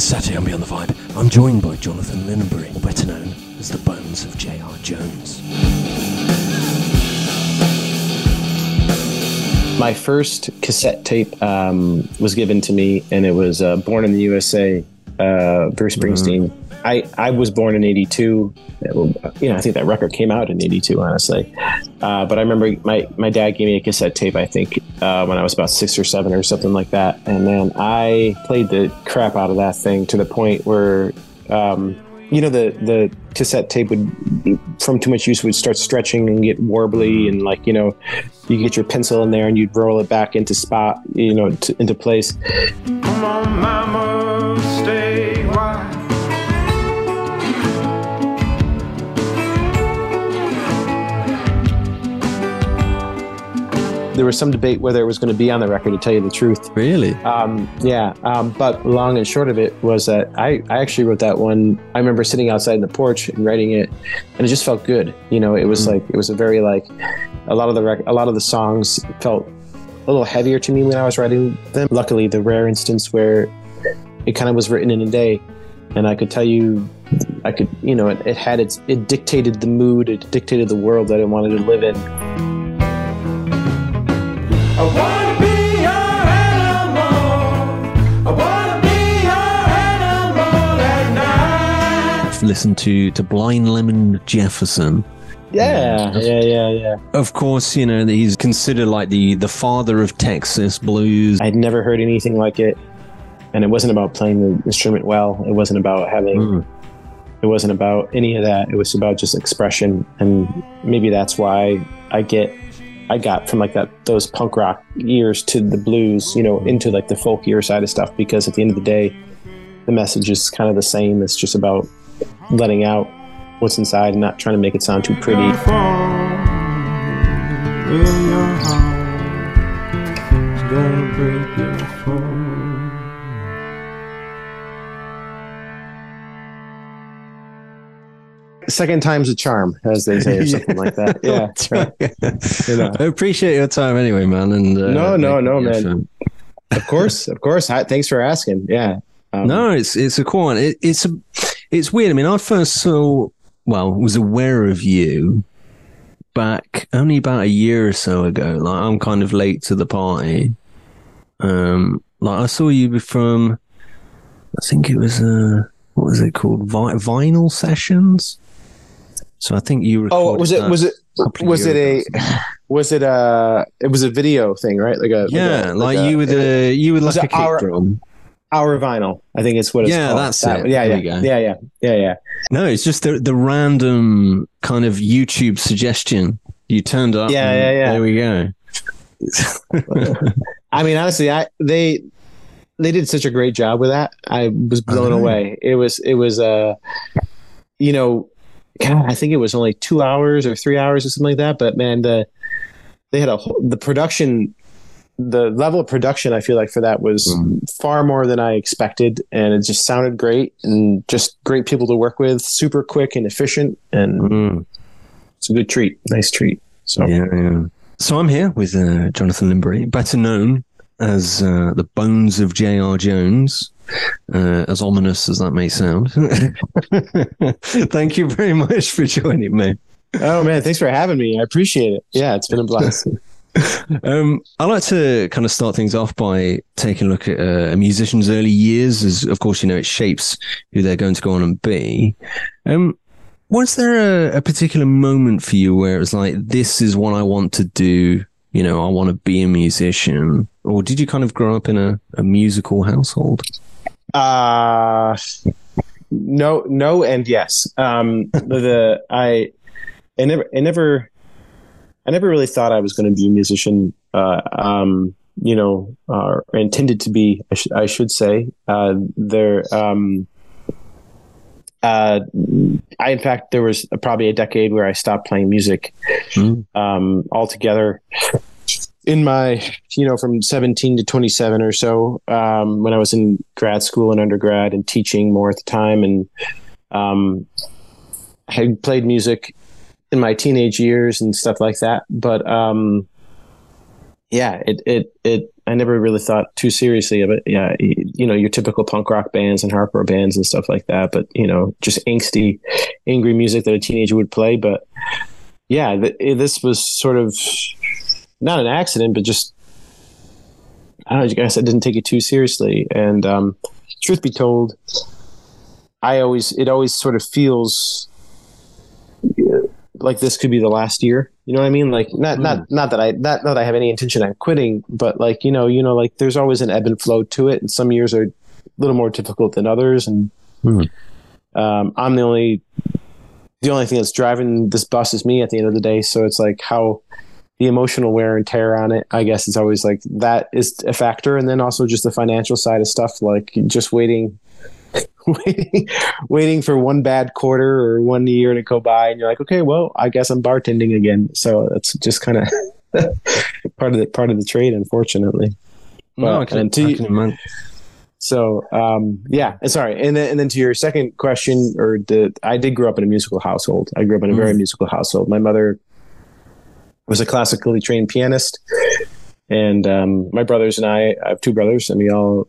Saturday on Beyond the Vibe, I'm joined by Jonathon Linaberry, better known as the Bones of J.R. Jones. My first cassette tape um, was given to me, and it was uh, Born in the USA, uh, Bruce Springsteen. I, I was born in 82. You know, I think that record came out in 82, honestly. Uh, but I remember my, my dad gave me a cassette tape, I think, uh, when I was about six or seven or something like that. And then I played the crap out of that thing to the point where, um, you know, the, the cassette tape would, from too much use, would start stretching and get warbly. And like, you know, you get your pencil in there and you'd roll it back into spot, you know, to, into place. Come on, mama, stay There was some debate whether it was going to be on the record, to tell you the truth. Really? Um, yeah, um, but long and short of it was that I, I actually wrote that one. I remember sitting outside in the porch and writing it, and it just felt good. You know, it was like it was a very like a lot of the rec- a lot of the songs felt a little heavier to me when I was writing them. Luckily, the rare instance where it kind of was written in a day, and I could tell you, I could you know it, it had its it dictated the mood, it dictated the world that I wanted to live in. Listen to, be a animal. I want to be a animal at night. Listen to Blind Lemon Jefferson. Yeah, yeah, yeah, yeah. Of course, you know, he's considered like the, the father of Texas blues. I'd never heard anything like it, and it wasn't about playing the instrument well. It wasn't about having. Mm. It wasn't about any of that. It was about just expression, and maybe that's why I get. I got from like that those punk rock years to the blues, you know, into like the folkier side of stuff. Because at the end of the day, the message is kind of the same. It's just about letting out what's inside and not trying to make it sound too pretty. Second time's a charm, as they say, or something like that. Yeah, That's right. You know. I appreciate your time anyway, man. And uh, No, no, no, man. so- of course, of course. Hi- Thanks for asking. Yeah. Um, No, it's it's a cool one. It, it's a it's weird. I mean, I first saw well was aware of you back only about a year or so ago. Like I'm kind of late to the party. Um, like I saw you from, I think it was uh what was it called? Vi- vinyl sessions. So I think you. Oh, was it was it a couple of was it a ago. was it a it was a video thing, right? Like a yeah, like, a- you with a you with like a kick our- drum. our vinyl. I think it's what it's Yeah, called. that's That- it. Yeah, There yeah, yeah, yeah, yeah, yeah. No, it's just the the random kind of YouTube suggestion. You turned up. Yeah, and yeah, yeah. There we go. I mean, honestly, I they they did such a great job with that. I was blown know. away. It was it was uh you know, God, I think it was only two hours or three hours or something like that. But man, the they had a whole, the production. The level of production I feel like for that was far more than I expected, and it just sounded great and just great people to work with. Super quick and efficient, and Mm, it's a good treat. Nice treat. So yeah, yeah. So I'm here with uh, Jonathon Linaberry, better known as uh, the Bones of J.R. Jones, uh, as ominous as that may sound. Thank you very much for joining me. Oh man, thanks for having me. I appreciate it. Yeah, it's been a blast. Um, I like to kind of start things off by taking a look at uh, a musician's early years, as of course you know it shapes who they're going to go on and be. Um, was there a, a particular moment for you where it was like, "This is what I want to do"? You know, I want to be a musician, or did you kind of grow up in a, a musical household? Uh no, no, and yes. Um, the, I, I never, I never, I never really thought I was going to be a musician. Uh, um, you know, uh, intended to be. I, sh- I should say. Uh, there. Um, uh, I in fact there was probably a decade where I stopped playing music Mm. um, altogether. In my, you know, from 17 to 27 or so, um, when I was in grad school and undergrad and teaching more at the time, and um, I played music in my teenage years and stuff like that. But um, yeah, it, it, it, I never really thought too seriously of it. Yeah. You know, your typical punk rock bands and hardcore bands and stuff like that, but you know, just angsty, angry music that a teenager would play. But yeah, th- this was sort of not an accident, but just, I don't know, I guess I didn't take it too seriously. And, um, truth be told, I always, it always sort of feels like this could be the last year. You know what I mean? Like not not not that I not, not that I have any intention on quitting, but like you know you know like there's always an ebb and flow to it, and some years are a little more difficult than others, and Hmm. um, I'm the only the only thing that's driving this bus is me at the end of the day. So it's like how the emotional wear and tear on it. I guess it's always like that is a factor, and then also just the financial side of stuff, like just waiting waiting, waiting for one bad quarter or one year to go by, and you're like, okay, well, I guess I'm bartending again. So it's just kind of part of the part of the trade, unfortunately. No, Well, I can, and to I can imagine. So um, yeah, sorry, and then and then to your second question, or the I did grow up in a musical household. I grew up in a very musical household. My mother was a classically trained pianist, and um, my brothers and I, I have two brothers, and we all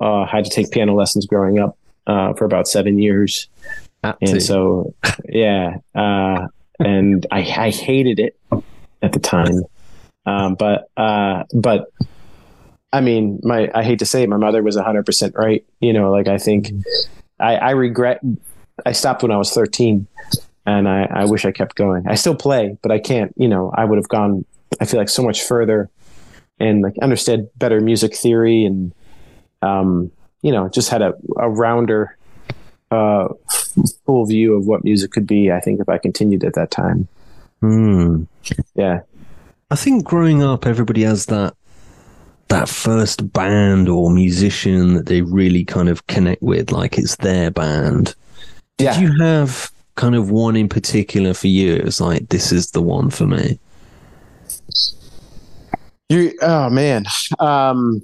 uh, had to take piano lessons growing up uh, for about seven years. Had And to. so, yeah, uh, and I, I hated it at the time, um, but uh, but I mean, my I hate to say it, my mother was hundred percent right. You know, like I think I, I regret I stopped when I was thirteen, and I, I wish I kept going. I still play, but I can't. You know, I would have gone. I feel like so much further, and like understood better music theory, and um, you know, just had a, a rounder uh, full view of what music could be. I think if I continued at that time, Hmm. yeah, I think growing up, everybody has that that first band or musician that they really kind of connect with, like it's their band. Did Yeah. you have kind of one in particular for you? It was like this is the one for me. You oh man. Um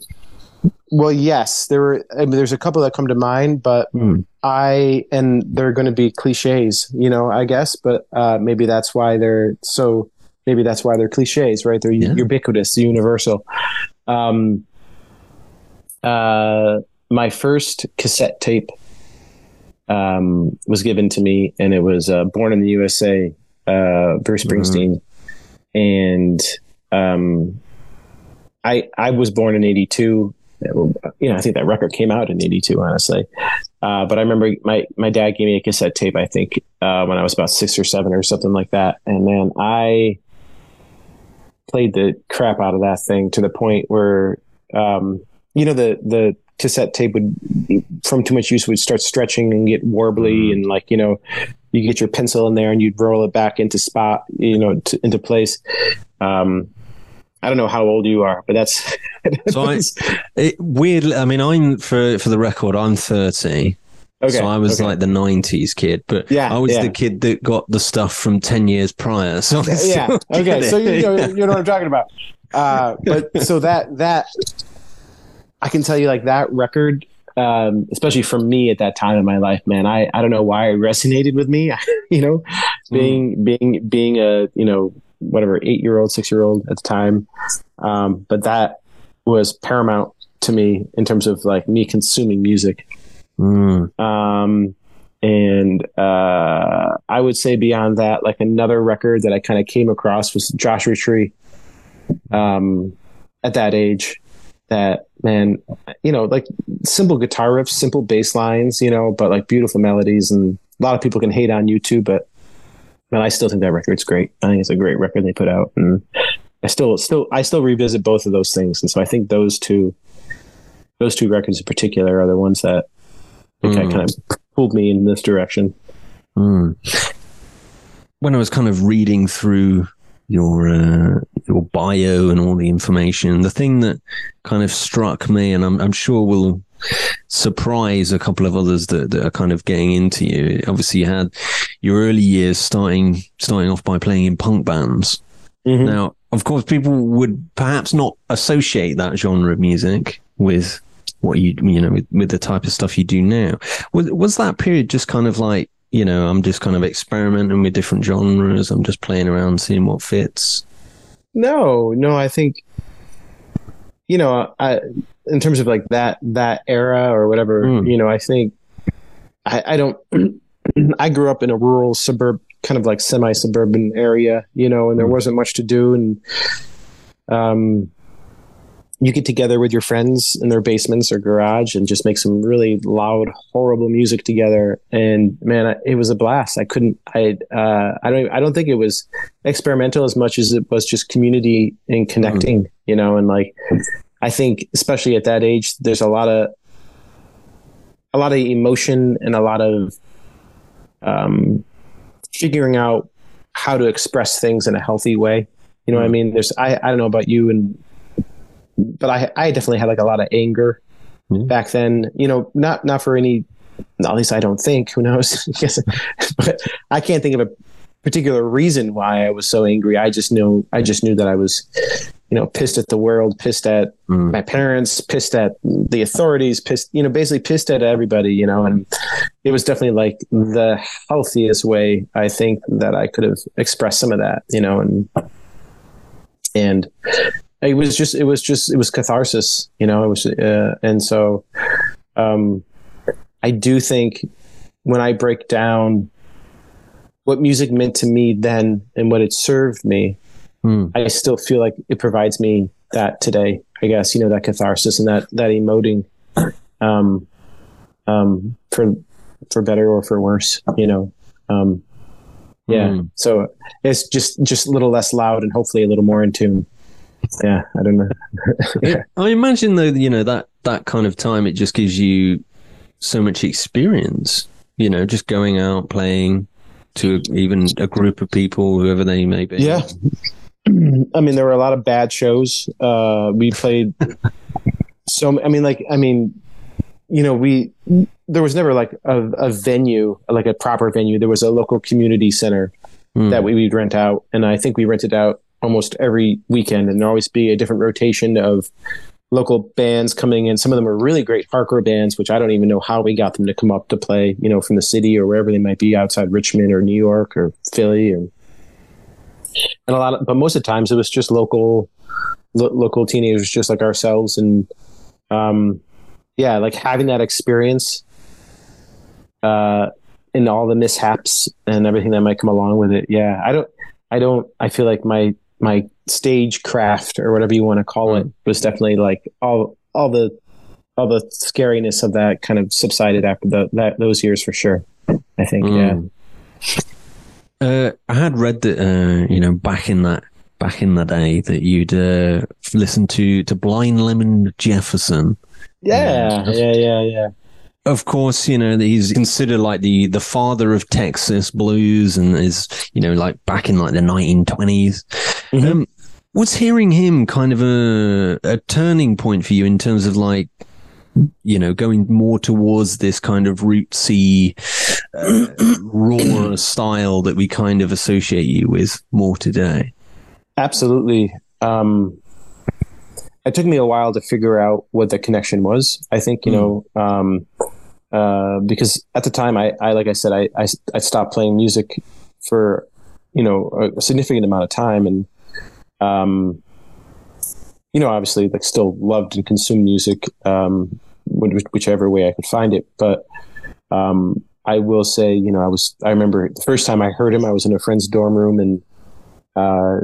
well yes, there were I mean, there's a couple that come to mind, but Hmm. I and they're going to be clichés, you know, I guess, but uh maybe that's why they're so maybe that's why they're clichés, right? They're Yeah. ubiquitous, universal. Um uh my first cassette tape um was given to me and it was uh Born in the USA uh Bruce Springsteen and um I I was born in '82. You know, I think that record came out in '82, honestly. Uh, but I remember my my dad gave me a cassette tape. I think uh, when I was about six or seven or something like that, and man, I played the crap out of that thing to the point where, um, you know, the the cassette tape would, from too much use, would start stretching and get warbly, and like you know, you get your pencil in there and you'd roll it back into spot, you know, to, into place. Um, I don't know how old you are, but that's So I, it, weirdly, I mean, I'm for for the record, I'm 30. okay. so I was okay. like the 90s kid, but Yeah, I was yeah. the kid that got the stuff from 10 years prior. So yeah. Okay. So you know, you know what I'm talking about. Uh, but so that that I can tell you, like that record, um, especially for me at that time in my life, man, I I don't know why it resonated with me. you know, being being being a you know whatever eight year old, six year old at the time, um, but that was paramount to me in terms of like me consuming music. Mm. Um, and uh, I would say beyond that, like another record that I kind of came across was Joshua Tree. Um, at that age, that man, you know, like simple guitar riffs, simple bass lines, you know, but like beautiful melodies. And a lot of people can hate on U2, but man, I still think that record's great. I think it's a great record they put out, and I still, still, I still revisit both of those things. And so I think those two, those two records in particular, are the ones that Mm. kind of pulled me in this direction. Mm. When I was kind of reading through your uh, your bio and all the information, the thing that kind of struck me, and I'm, I'm sure will surprise a couple of others that, that are kind of getting into you. Obviously, you had your early years starting starting off by playing in punk bands. Mhm. Now, of course, people would perhaps not associate that genre of music with what you you know with, with the type of stuff you do now. Was was that period just kind of like you know I'm just kind of experimenting with different genres. I'm just playing around, seeing what fits. No, no, I think you know, I, in terms of like that that era or whatever, Mm. you know, I think I, I don't. I grew up in a rural suburb, kind of like semi suburban area, you know, and there Mm. wasn't much to do, and um, you get together with your friends in their basements or garage and just make some really loud, horrible music together. And man, I, it was a blast. I couldn't. I. Uh, I don't. I don't think it was experimental as much as it was just community and connecting. You know, and like I think, especially at that age, there's a lot of a lot of emotion and a lot of um, figuring out how to express things in a healthy way. You know what I mean? There's I, I don't know about you and but I I definitely had like a lot of anger Mm. back then. You know, not not for any at least I don't think, who knows? But I can't think of a particular reason why I was so angry. I just knew I just knew that I was you know pissed at the world, pissed at Mm. my parents, pissed at the authorities, pissed, you know, basically pissed at everybody, you know, and it was definitely like the healthiest way I think that I could have expressed some of that, you know, and and it was just it was just it was catharsis, you know, it was uh, and so um I do think when I break down what music meant to me then and what it served me, Mm. I still feel like it provides me that today. I guess you know that catharsis and that that emoting, um, um, for for better or for worse. You know, um, yeah. Mm. So it's just just a little less loud and hopefully a little more in tune. Yeah, I don't know. It- I imagine though, you know that that kind of time it just gives you so much experience. You know, just going out playing to even a group of people, whoever they may be. Yeah. I mean, there were a lot of bad shows. Uh, we played so. I mean, like, I mean, you know, we there was never like a, a venue, like a proper venue. There was a local community center Mm. that we would rent out, and I think we rented out almost every weekend, and there always be a different rotation of local bands coming in. Some of them are really great hardcore bands, which I don't even know how we got them to come up to play. You know, from the city or wherever they might be outside Richmond or New York or Philly or and a lot of, but most of the times it was just local, lo- local teenagers just like ourselves, and um, yeah, like having that experience, uh, and all the mishaps and everything that might come along with it. Yeah, I don't, I don't, I feel like my my stage craft or whatever you want to call it was definitely like all all the all the scariness of that kind of subsided after the, that those years for sure. I think, yeah. Mm. Uh, I had read that uh, you know back in that back in the day that you'd uh, listened to to Blind Lemon Jefferson. Yeah, yeah, yeah, yeah. Of course, you know he's considered like the the father of Texas blues, and is you know like back in like the 1920s. Mhm. Um, was hearing him kind of a a turning point for you in terms of like you know going more towards this kind of rootsy uh, raw style that we kind of associate you with more today Absolutely. Um, it took me a while to figure out what the connection was. I think, you know, um, uh, because at the time, I, I like I said, I, I, I stopped playing music for, you know, a, significant amount of time. And, um, you know, obviously, like, still loved and consumed music, um, which, whichever way I could find it. But, um, I will say, you know, I was, I remember the first time I heard him, I was in a friend's dorm room and, uh,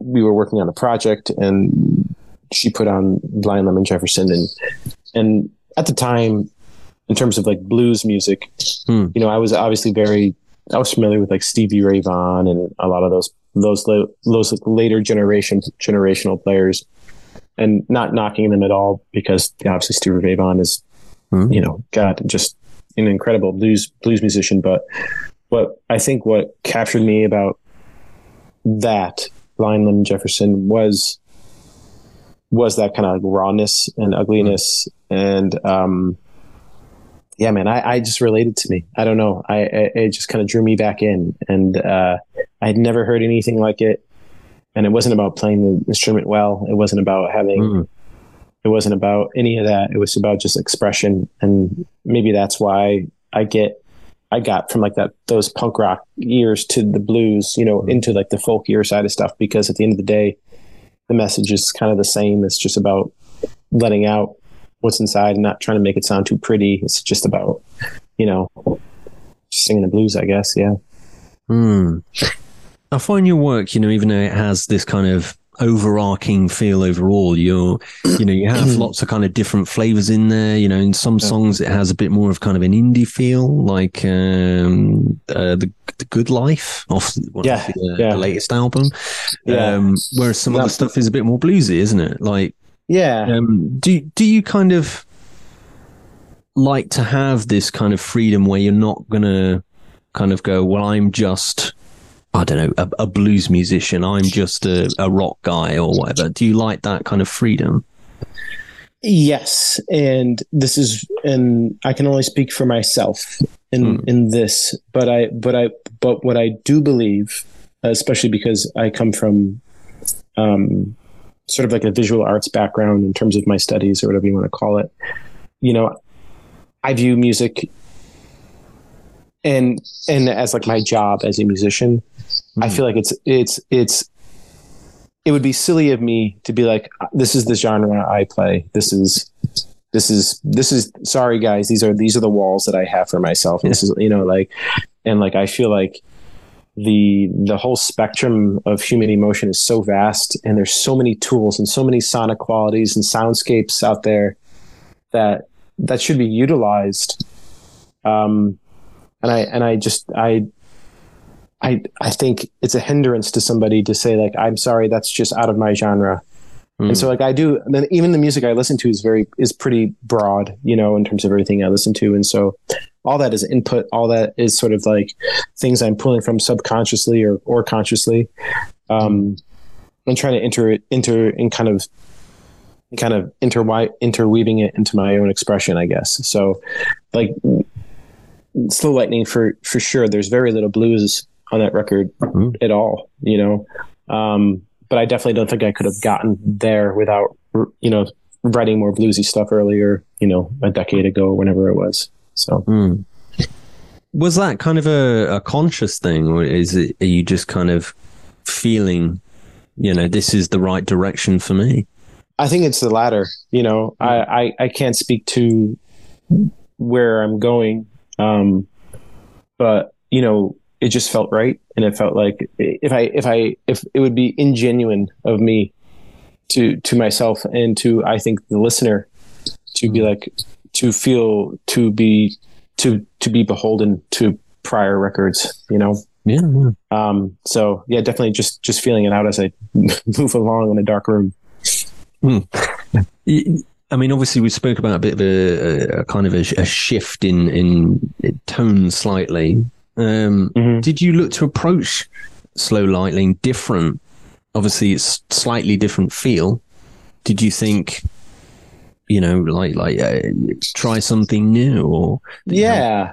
we were working on a project and she put on Blind Lemon Jefferson and and at the time in terms of like blues music Hmm. you know I was obviously very I was familiar with like Stevie Ray Vaughan and a lot of those those those later generation generational players and not knocking them at all because obviously Stevie Ray Vaughan is Hmm. you know God just an incredible blues blues musician but what I think what captured me about that Lemon Jefferson was was that kind of rawness and ugliness and um yeah man I, I just related to me. I don't know. I, I it just kind of drew me back in. And uh I had never heard anything like it. And it wasn't about playing the instrument well. It wasn't about having Mm. it wasn't about any of that. It was about just expression. And maybe that's why i get i got from like that those punk rock years to the blues you know into like the folkier side of stuff. Because at the end of the day the message is kind of the same. It's just about letting out what's inside and not trying to make it sound too pretty. It's just about, you know, singing the blues, I guess. Yeah. Hmm. I find your work, you know, even though it has this kind of overarching feel overall, you're, you know, you have lots of kind of different flavors in there. You know, in some songs it has a bit more of kind of an indie feel, like um, uh, the the Good Life off Yeah, of the, yeah. the latest album. Yeah. Um, whereas some No. other stuff is a bit more bluesy, isn't it? Like, Yeah. um, do do you kind of like to have this kind of freedom where you're not gonna kind of go, well, I'm just I don't know, a, a blues musician. I'm just a, a rock guy or whatever. Do you like that kind of freedom? Yes, and this is, and I can only speak for myself in Hmm. in this, but I, but I, but what I do believe, especially because I come from, um, sort of like a visual arts background in terms of my studies or whatever you want to call it, you know, I view music and and as like my job as a musician. I Hmm. feel like it's it's it's it would be silly of me to be like this is the genre I play. This is this is this is sorry guys, these are these are the walls that I have for myself. And this is you know like and like I feel like the the whole spectrum of human emotion is so vast and there's so many tools and so many sonic qualities and soundscapes out there that that should be utilized. Um and i and i just i i i think it's a hindrance to somebody to say like i'm sorry that's just out of my genre. Mm. and so like i do then even the music i listen to is very is pretty broad you know in terms of everything i listen to. And so all that is input all that is sort of like things i'm pulling from subconsciously or or consciously um and trying to enter it enter and kind of kind of interwi- interweaving it into my own expression i guess. So like slow lightning for for sure there's very little blues on that record Mhm. at all you know? Um but i definitely don't think i could have gotten there without you know writing more bluesy stuff earlier you know a decade ago or whenever it was so Mm. Was that kind of a, a conscious thing, or is it? Are you just kind of feeling, you know, this is the right direction for me? I think it's the latter. You know, I, I, I can't speak to where I'm going, um, but you know, it just felt right, and it felt like if I if I if it would be ingenuine of me to to myself and to I think the listener to be like to feel to be to to be beholden to prior records. You know, Yeah. yeah. um, so yeah, definitely just just feeling it out as I move along in a dark room. I mean, obviously, we spoke about a bit of a, a kind of a, a shift in in tone slightly. Um, Mhm. Did you look to approach slow lightning different? Obviously, it's slightly different feel. Did you think, you know, like like uh, try something new or yeah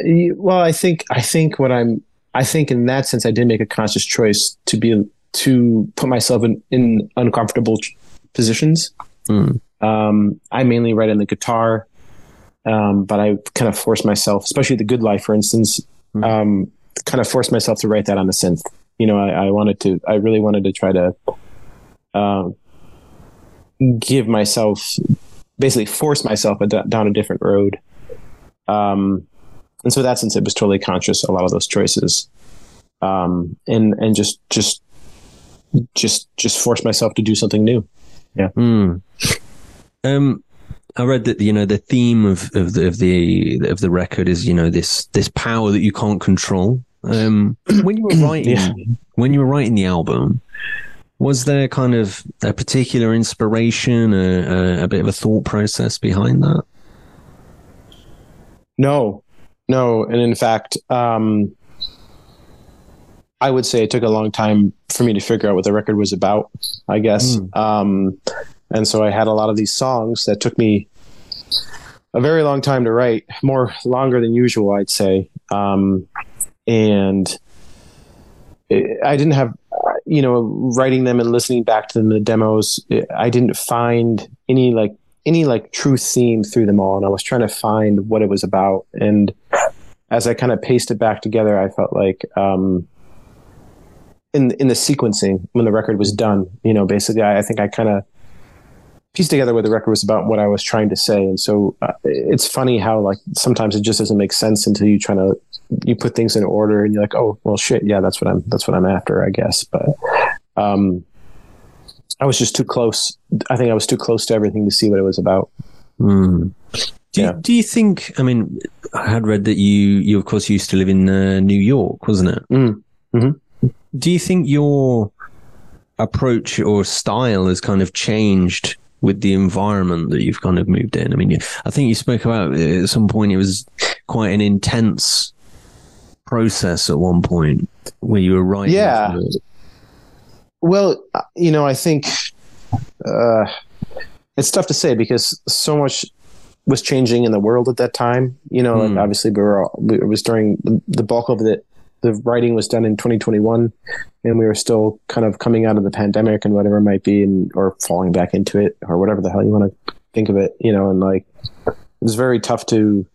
Y- well i think i think what i'm i think in that sense i did make a conscious choice to be to put myself in, in uncomfortable positions Mm. um, i mainly write on the guitar um, but i kind of forced myself especially the good life for instance Mm. um, kind of forced myself to write that on the synth you know i, I wanted to i really wanted to try to um, give myself basically force myself a, down a different road um, and so that sense it was totally conscious a lot of those choices um, and and just just just just force myself to do something new Yeah. Mm. Um, I read that you know the theme of of the of the of the record is you know this this power that you can't control. Um, when you were writing Yeah. when you were writing the album, was there kind of a particular inspiration, a, a, a bit of a thought process behind that? No, no, and in fact, um, I would say it took a long time for me to figure out what the record was about. I guess, um, and so I had a lot of these songs that took me a very long time to write, more longer than usual, I'd say, um, and it, I didn't have. You know, writing them and listening back to them, the demos, I didn't find any like any like true theme through them all and i was trying to find what it was about and as i kind of paced it back together i felt like um in in the sequencing when the record was done. You know, basically, I, I think I kind of pieced together what the record was about, what I was trying to say, and so uh, it's funny how like sometimes it just doesn't make sense until you try to you put things in order and you're like, oh well, shit, yeah, that's what I'm that's what I'm after, I guess. But um, I was just too close. I think I was too close to everything to see what it was about. Hmm. Do, Yeah. you, do you think? I mean, I had read that you, you of course, used to live in uh, New York, wasn't it? Mm. Mhm. Do you think your approach or style has kind of changed with the environment that you've kind of moved in? I mean, you, I think you spoke about at some point it was quite an intense process at one point where you were writing. Yeah. Well, uh, you know, I think uh, it's tough to say because so much was changing in the world at that time. You know, like obviously we were all, we, it was during the, the bulk of it. The writing was done in 2021, and we were still kind of coming out of the pandemic and whatever it might be, and or falling back into it or whatever the hell you want to think of it. You know, and like it was very tough to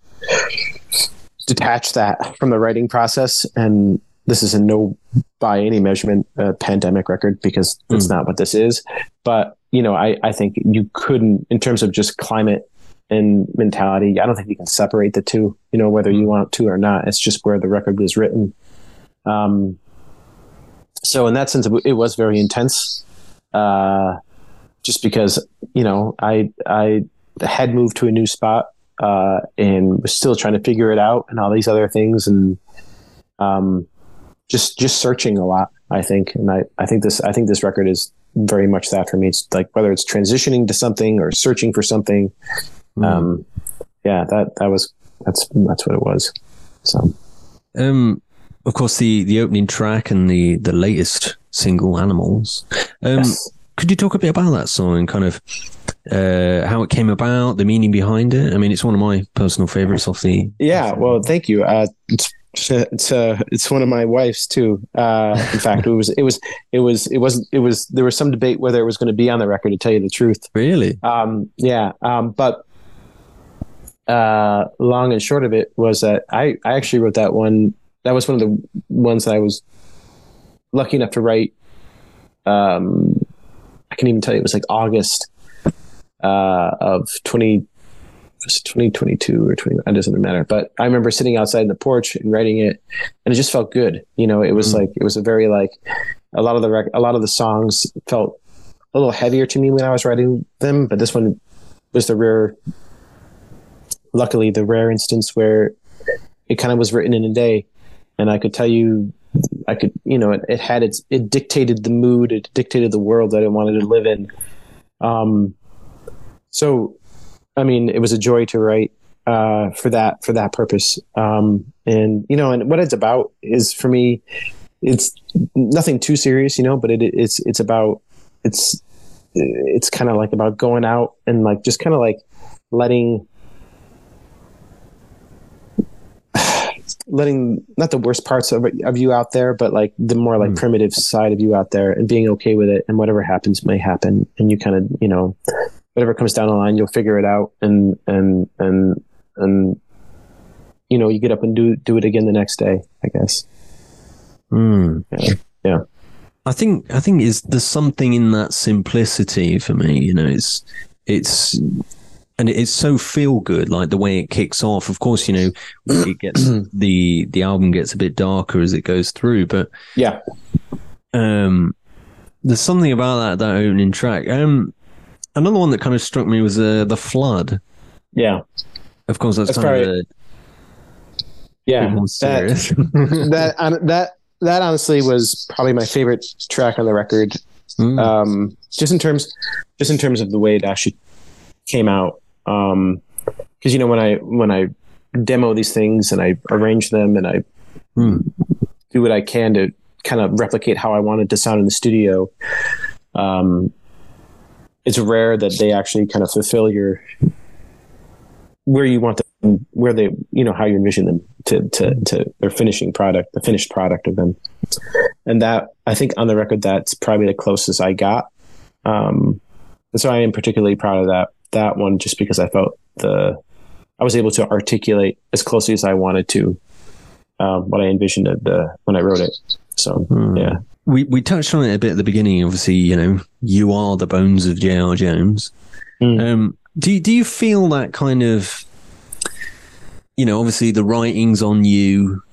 detach that from the writing process. And this is a no by any measurement uh, pandemic record because that's not what this is. But you know I, I think you couldn't in terms of just climate and mentality i don't think you can separate the two you know whether you want to or not. It's just where the record was written. Um, so in that sense it was very intense uh, just because you know i i had moved to a new spot uh, and was still trying to figure it out and all these other things. And um, just just searching a lot i think. And i i think this i think this record is very much that for me. It's like whether it's transitioning to something or searching for something um yeah that that was that's that's what it was. So. Um, of course, the the opening track and the the latest single, "Animals." Um, yes. Could you talk a bit about that song and kind of uh, how it came about, the meaning behind it? I mean, it's one of my personal favorites off the. yeah well thank you uh it's it's uh, it's one of my wife's too. Uh, in fact, it was it was it was it was it was there was some debate whether it was going to be on the record. To tell you the truth, Really? Um, yeah. Um, but uh, long and short of it was that I, I actually wrote that one. That was one of the ones that I was lucky enough to write. Um, I can't even tell you it was like August uh, of 20, 2022 or 20, it doesn't matter. But I remember sitting outside in the porch and writing it and it just felt good. You know, it was Mhm. like, it was a very like, a lot of the, rec- a lot of the songs felt a little heavier to me when I was writing them, but this one was the rare, luckily the rare instance where it kind of was written in a day, and I could tell you, I could, you know, it, it had its, it dictated the mood, it dictated the world that it wanted to live in. Um, so, I mean, it was a joy to write uh, for that for that purpose. Um, and you know, and what it's about is for me, it's nothing too serious, you know, but it, it's it's about it's it's kind of like about going out and like just kind of like letting letting not the worst parts of, of you out there but like the more like Hmm. primitive side of you out there and being okay with it and whatever happens may happen and you kind of you know whatever comes down the line you'll figure it out and and and and you know you get up and do do it again the next day i guess Mm. Yeah. Yeah. I think I think is there's something in that simplicity for me. You know, it's it's and it's so feel good, like the way it kicks off. Of course, you know, it gets the the album gets a bit darker as it goes through, but yeah um, there's something about that that opening track. Um, another one that kind of struck me was uh, the flood. yeah Of course, that's, That's kind of a yeah that, that that that honestly was probably my favorite track on the record Mm. um, just in terms just in terms of the way it actually came out um because you know when i when i demo these things and i arrange them and i Mm. do what i can to kind of replicate how i want it to sound in the studio um it's rare that they actually kind of fulfill your where you want them where they you know how you envision them to to to their finishing product the finished product of them and that I think on the record that's probably the closest I got. Um, so I am particularly proud of that that one just because I felt the I was able to articulate as closely as I wanted to um, what I envisioned at the when I wrote it. So Hmm. yeah, we we touched on it a bit at the beginning. Obviously, you know, you are the bones of J.R. Jones. Mm. Um, do you, do you feel that kind of, you know, obviously the writing's on you,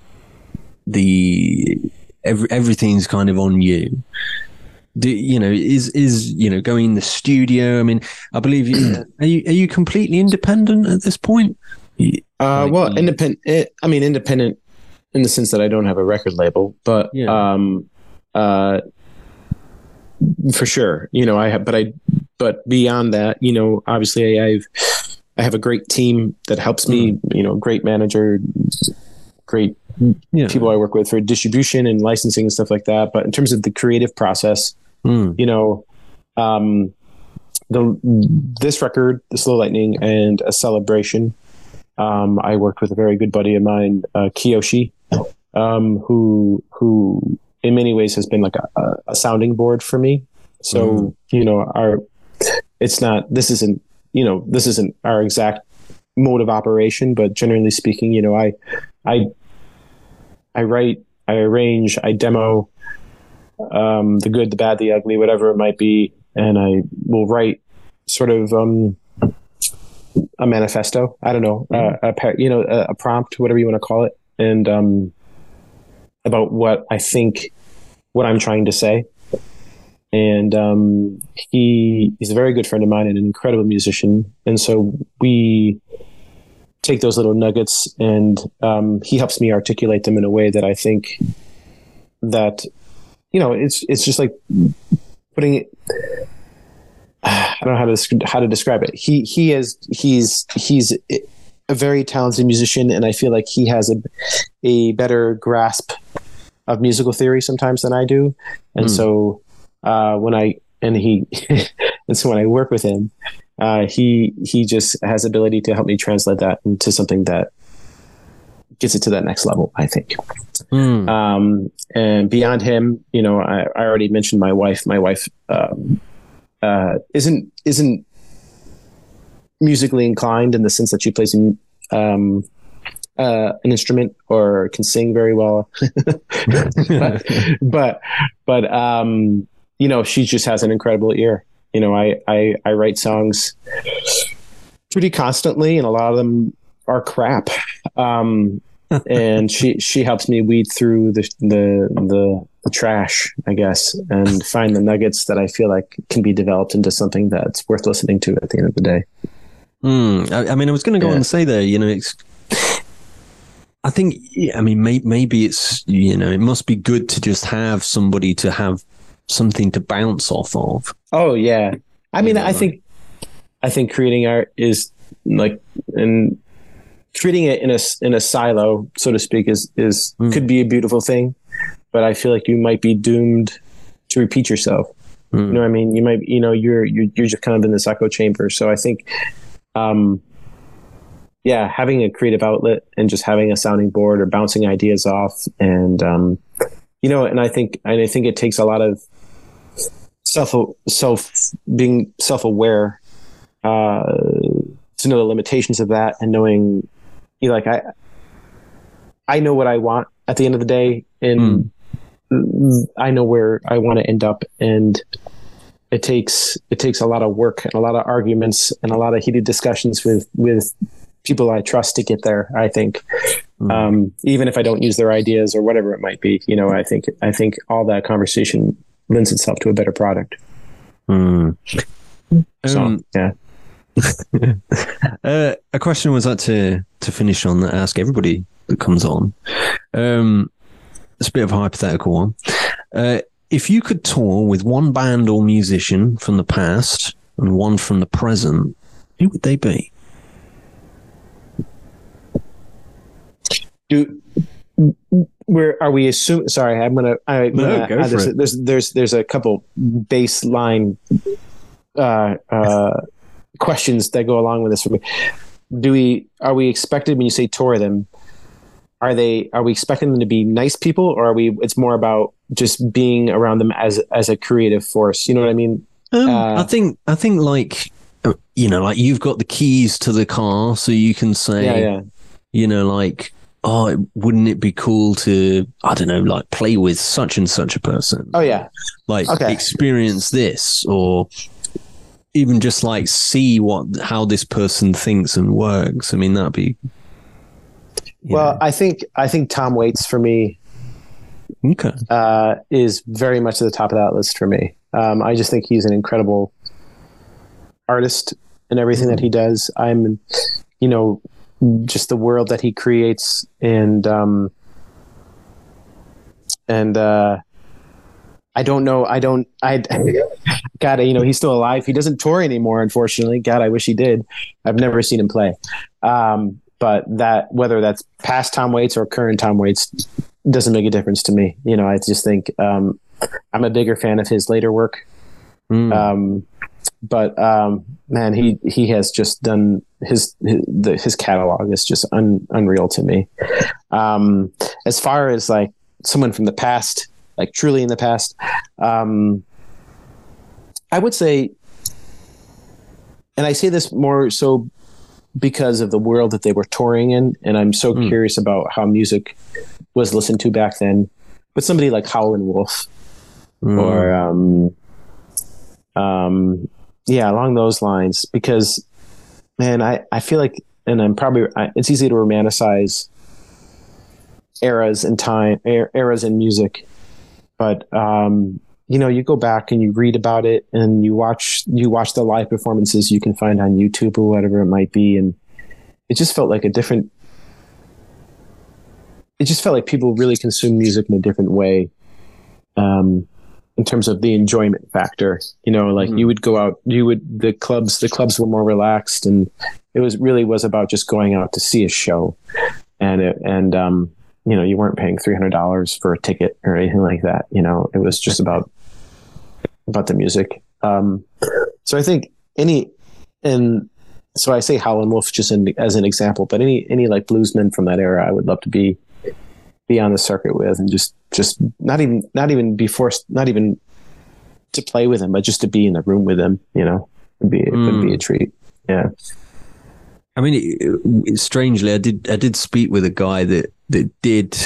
the every, everything's kind of on you. Do you know is is you know going in the studio? I mean, I believe you are you are you completely independent at this point? Uh, Like well, independent. It, I mean, independent in the sense that I don't have a record label, but Yeah. um, uh, for sure, you know, I have, but I, but beyond that, you know, obviously, I've, I have a great team that helps me. You know, great manager, great Yeah. people I work with for distribution and licensing and stuff like that. But in terms of the creative process, Mm. you know, um, the this record, the Slow Lightning, and a celebration. Um, I worked with a very good buddy of mine, uh, Kiyoshi, um, who who in many ways has been like a, a, a sounding board for me. So you know, our it's not this isn't you know this isn't our exact mode of operation, but generally speaking, you know, I I I write, I arrange, I demo um, the good, the bad, the ugly, whatever it might be, and I will write sort of um, a manifesto. I don't know, uh, a par- you know, a, a prompt, whatever you want to call it, and um, about what I think, what I'm trying to say. And um, he he's a very good friend of mine and an incredible musician, and so we take those little nuggets and um, he helps me articulate them in a way that I think that you know it's it's just like putting it I don't know how to how to describe it. He he is he's he's a very talented musician, and I feel like he has a a better grasp of musical theory sometimes than I do. And Hmm. so uh, when I and he and so when I work with him, uh, he he just has ability to help me translate that into something that gets it to that next level. I think. Mm. Um, and beyond him, you know, I, I already mentioned my wife. My wife um, uh, isn't isn't musically inclined in the sense that she plays um, uh, an instrument or can sing very well, but but but um, you know, she just has an incredible ear. You know, I I, I write songs pretty constantly, and a lot of them are crap. Um, and she she helps me weed through the, the the the trash, I guess, and find the nuggets that I feel like can be developed into something that's worth listening to at the end of the day. Mm. I, I mean, I was going to go Yeah. on and say there, you know, it's. I think, I mean, may, maybe it's, you know, it must be good to just have somebody to have something to bounce off of. Oh yeah, I mean, You know, I think I think creating art is like and treating it in a in a silo, so to speak, is is Mm. could be a beautiful thing, but I feel like you might be doomed to repeat yourself. You Mm. know what I mean? You might, you know, you're you're you're just kind of in this echo chamber. So I think, um, yeah, having a creative outlet and just having a sounding board or bouncing ideas off, and um, you know, and I think and I think it takes a lot of self self being self aware uh, to know the limitations of that and knowing, you know, like I I know what I want at the end of the day, and I know where I want to end up, and it takes it takes a lot of work and a lot of arguments and a lot of heated discussions with with people I trust to get there. I think, Mm. um, even if I don't use their ideas or whatever it might be, you know, I think I think all that conversation lends itself to a better product. Mm. So Um, yeah, uh, a question was that to to finish on that I ask everybody that comes on. Um, it's a bit of a hypothetical one. Uh, if you could tour with one band or musician from the past and one from the present, who would they be? do where are we assuming? Sorry, I'm gonna. I, No, uh, go for there's, it. there's there's there's a couple baseline uh, uh, questions that go along with this for me. Do we are we expected when you say tour them? Are they are we expecting them to be nice people, or are we? It's more about just being around them as as a creative force. You know what I mean? Um, Uh, I think I think like uh, you know, like you've got the keys to the car, so you can say, Yeah, yeah. you know, like oh, wouldn't it be cool to, I don't know, like play with such and such a person? Oh yeah, like Okay. experience this or even just like see what how this person thinks and works. I mean, that'd be well, I think I think Tom Waits for me know, okay. uh, is very much at the top of that list for me. Um, I just think he's an incredible artist and everything that he does. I'm, you know, just the world that he creates and um, and uh, I don't know. I don't. I God, you know, he's still alive. He doesn't tour anymore, unfortunately. God, I wish he did. I've never seen him play. Um, but that whether that's past Tom Waits or current Tom Waits doesn't make a difference to me. You know, I just think um, I'm a bigger fan of his later work. Mm. Um, but um, man, he he has just done his his, the, his catalog is just un, unreal to me. Um, as far as like someone from the past, like truly in the past, um, I would say, and I say this more so because of the world that they were touring in, and I'm so Mm. curious about how music was listened to back then. But somebody like Howlin' Wolf, Mm. or um, um, yeah, along those lines. Because man, I I feel like, and I'm probably I, it's easy to romanticize eras and time, er, eras in music, but um, you know, you go back and you read about it, and you watch you watch the live performances you can find on YouTube or whatever it might be, and it just felt like a different. It just felt like people really consume music in a different way. Um, in terms of the enjoyment factor. You know, like Mhm. you would go out, you would the clubs, the clubs were more relaxed, and it was really was about just going out to see a show, and it, and um, you know, you weren't paying three hundred dollars for a ticket or anything like that. You know, it was just about about the music. Um, so I think any and so I say Howlin' Wolf just in, as an example, but any any like bluesmen from that era, I would love to be be on the circuit with and just just not even not even be forced not even to play with him but just to be in the room with him you know would be it would be a treat. Yeah. I mean, it, it, strangely, I did I did speak with a guy that that did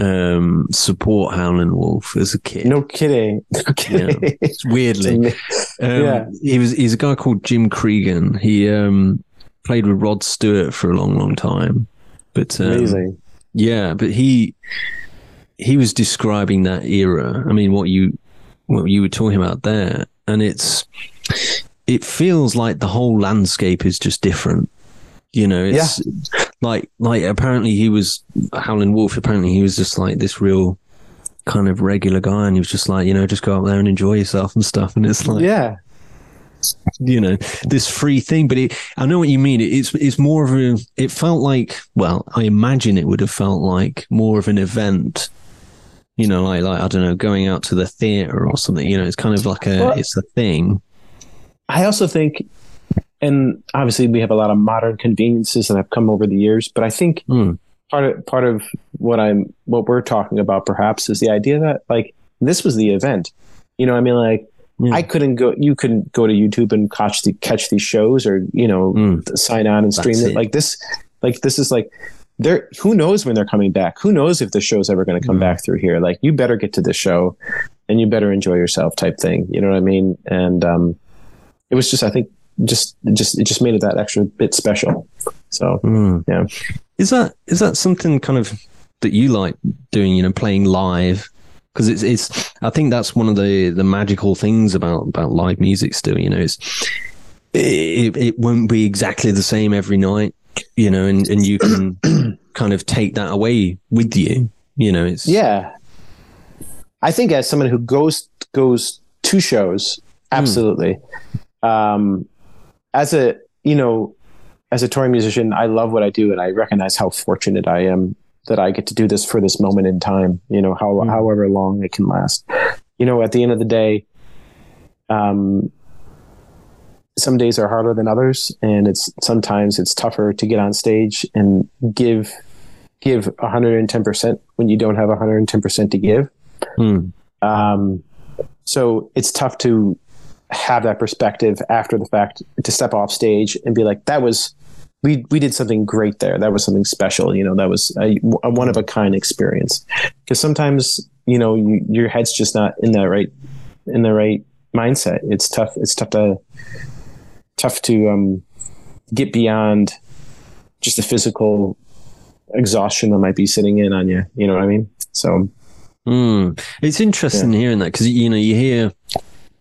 um, support Howlin' Wolf as a kid. no kidding no kidding weirdly, um, Yeah. he was he's a guy called Jim Cregan. He um, played with Rod Stewart for a long, long time. But um, amazing yeah, but he he was describing that era. I mean, what you what you were talking about there, and it's it feels like the whole landscape is just different. You know, it's like like apparently he was Howlin' Wolf. Apparently he was just like this real kind of regular guy, and he was just like you know just go up there and enjoy yourself and stuff. And it's like yeah you know this free thing but it i know what you mean It- it's it's more of a it felt like well i imagine it would have felt like more of an event you know like like i don't know going out to the theater or something you know it's kind of like a Well- it's a thing i also think and obviously we have a lot of modern conveniences that have come over the years but i think Hmm. part of part of what i'm what we're talking about perhaps is the idea that like this was the event you know i mean like Yeah. I couldn't go. You couldn't go to YouTube and catch the catch these shows, or you know, Mm. sign on and stream it. it. Like this, like this is like there. Who knows when they're coming back? Who knows if the show's ever going to come Mm. back through here? Like you better get to the show, and you better enjoy yourself, type thing. You know what I mean? And um, it was just, I think, just just it just made it that extra bit special. So Hmm. Yeah. is that is that something kind of that you like doing you know playing live because it's it's i think that's one of the the magical things about about live music still you know it's it, it won't be exactly the same every night you know and and you can kind of take that away with you you know it's Yeah. I think as someone who goes goes to shows, absolutely. Um, as a you know, as a touring musician, I love what I do, and I recognize how fortunate I am that I get to do this for this moment in time. You know, how Mm. however long it can last. You know, at the end of the day, um, some days are harder than others, and it's sometimes it's tougher to get on stage and give give 110% when you don't have 110% to give. Hmm. Um, so it's tough to have that perspective after the fact to step off stage and be like, that was we we did something great there. That was something special. You know, that was a, a one of a kind experience. Because sometimes you know you, your head's just not in the right in the right mindset. It's tough. It's tough to tough to um, get beyond just the physical exhaustion that might be sitting in on you. You know what I mean? So Mm. It's interesting hearing that because you know you hear.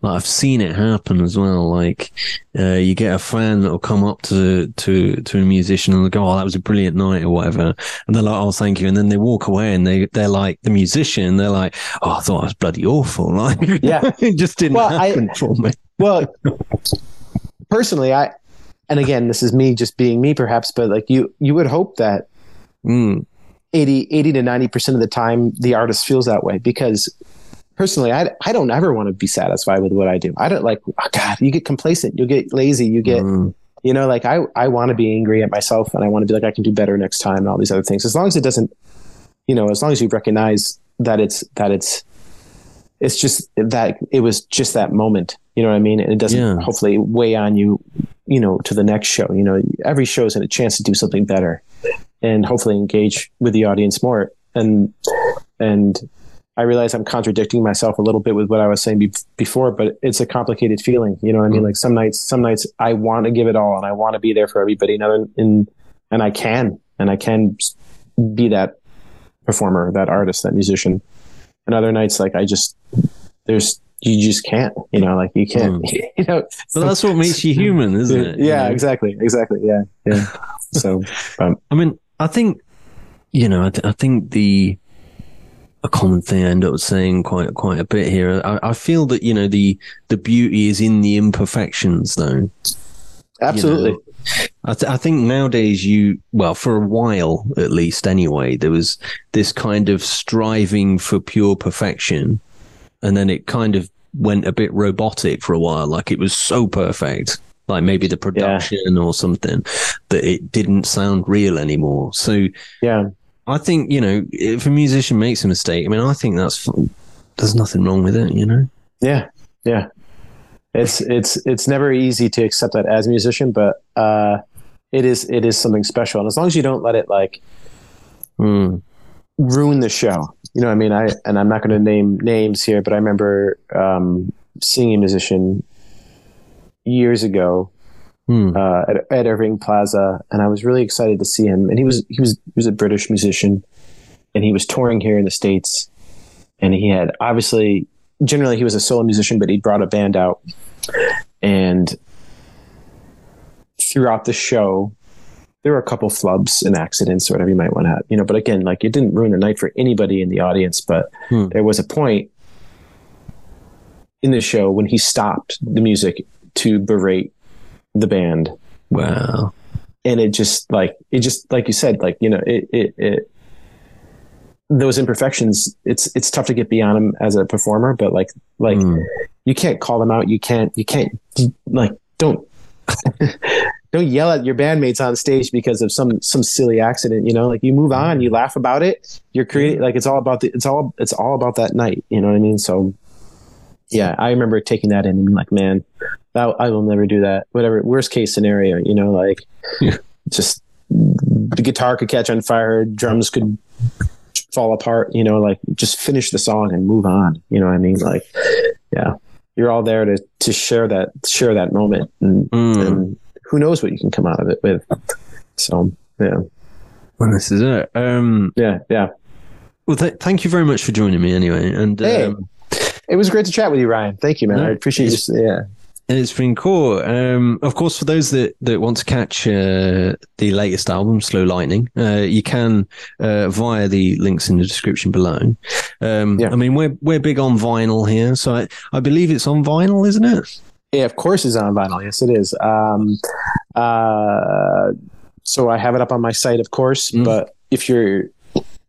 Like I've seen it happen as well. Like uh, you get a fan that will come up to to to a musician and go, "Oh, that was a brilliant night" or whatever, and they're like, "Oh, thank you," and then they walk away and they they're like the musician. They're like, "Oh, I thought it was bloody awful." Like, Yeah. it just didn't Well, I- happen for me. Well, personally, I, and again, this is me just being me, perhaps, but like you, you would hope that Mm. 80, 80 to 90% of the time the artist feels that way because personally, I, I don't ever want to be satisfied with what I do. I don't like, oh God, you get complacent, you get lazy, you get, Mm. you know, like I, I want to be angry at myself and I want to be like, I can do better next time and all these other things. As long as it doesn't, you know, as long as you recognize that it's, that it's, it's just that it was just that moment, you know what I mean? And it doesn't Yeah. hopefully weigh on you, you know, to the next show, you know, every show is a chance to do something better and hopefully engage with the audience more. And, and I realize I'm contradicting myself a little bit with what I was saying be- before, but it's a complicated feeling. You know what I mean? Like some nights, some nights I want to give it all and I want to be there for everybody. And other, and, and I can, and I can be that performer, that artist, that musician. And other nights, like I just, there's, you just can't, you know, like you can't, you know, But that's what makes you human, isn't it? You yeah, know? exactly. Exactly. Yeah. Yeah. so, um, I mean, I think you know, I, th- I think the a common thing I end up saying quite quite a bit here. I, I feel that you know the the beauty is in the imperfections, though. absolutely. I, th- I think nowadays you well for a while at least anyway there was this kind of striving for pure perfection, and then it kind of went a bit robotic for a while. Like it was so perfect, like maybe the production or something, that it didn't sound real anymore. So Yeah. I think you know if a musician makes a mistake, I mean I think that's there's nothing wrong with it, you know. Yeah, yeah. It's it's it's never easy to accept that as a musician, but uh, it is it is something special, and as long as you don't let it like Mm. ruin the show, you know. what I mean, I and I'm not going to name names here, but I remember um, seeing a musician years ago Mm. uh, at, at Irving Plaza, and I was really excited to see him. And he was he was he was a British musician, and he was touring here in the states. And he had obviously, generally, he was a solo musician, but he brought a band out. And throughout the show, there were a couple flubs and accidents or whatever you might want to have, you know. But again, like it didn't ruin the night for anybody in the audience. But Hmm. there was a point in the show when he stopped the music to berate the band Wow. and it just like it just like you said like you know it it, it those imperfections it's it's tough to get beyond them as a performer but like like Mm. you can't call them out you can't you can't like don't don't yell at your bandmates on stage because of some some silly accident you know like you move on you laugh about it you're creating like it's all about the it's all it's all about that night you know what i mean so yeah i remember taking that in and being like man that, i will never do that. Whatever worst case scenario you know like Yeah. just the guitar could catch on fire drums could fall apart you know like just finish the song and move on you know what i mean? Like yeah. You're all there to to share that share that moment and, Mm. and who knows what you can come out of it with. So yeah. Well, this is it. Um, yeah yeah. well, th- thank you very much for joining me anyway. And Hey. um, it was great to chat with you ryan. Thank you man. No, i appreciate you. Yeah It's been cool. Um, of course, for those that, that want to catch uh, the latest album, Slow Lightning, uh, you can uh, via the links in the description below. Um, Yeah. I mean, we're we're big on vinyl here, so I, I believe it's on vinyl, isn't it? Yeah, of course it's on vinyl. Yes, it is. Um, uh, so I have it up on my site, of course. Mm. But if you're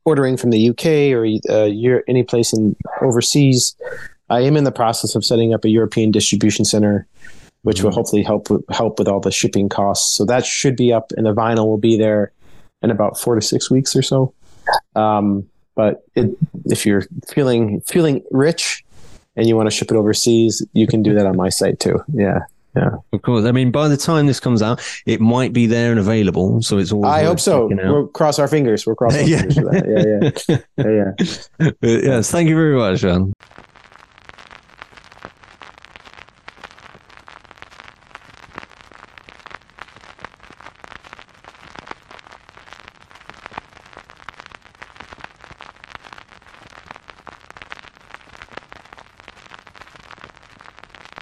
ordering from the UK or uh, you're any place in overseas, I am in the process of setting up a European distribution center, which will hopefully help with, help with all the shipping costs. So that should be up, and the vinyl will be there in about four to six weeks or so. Um, but it, if you're feeling feeling rich and you want to ship it overseas, you can do that on my site too. Yeah. Yeah. Of course. I mean, by the time this comes out, it might be there and available. So it's all. I hope so. We'll cross our fingers. We'll cross our Yeah. fingers for that. Yeah, yeah, yeah, yeah. yes. Thank you very much, man.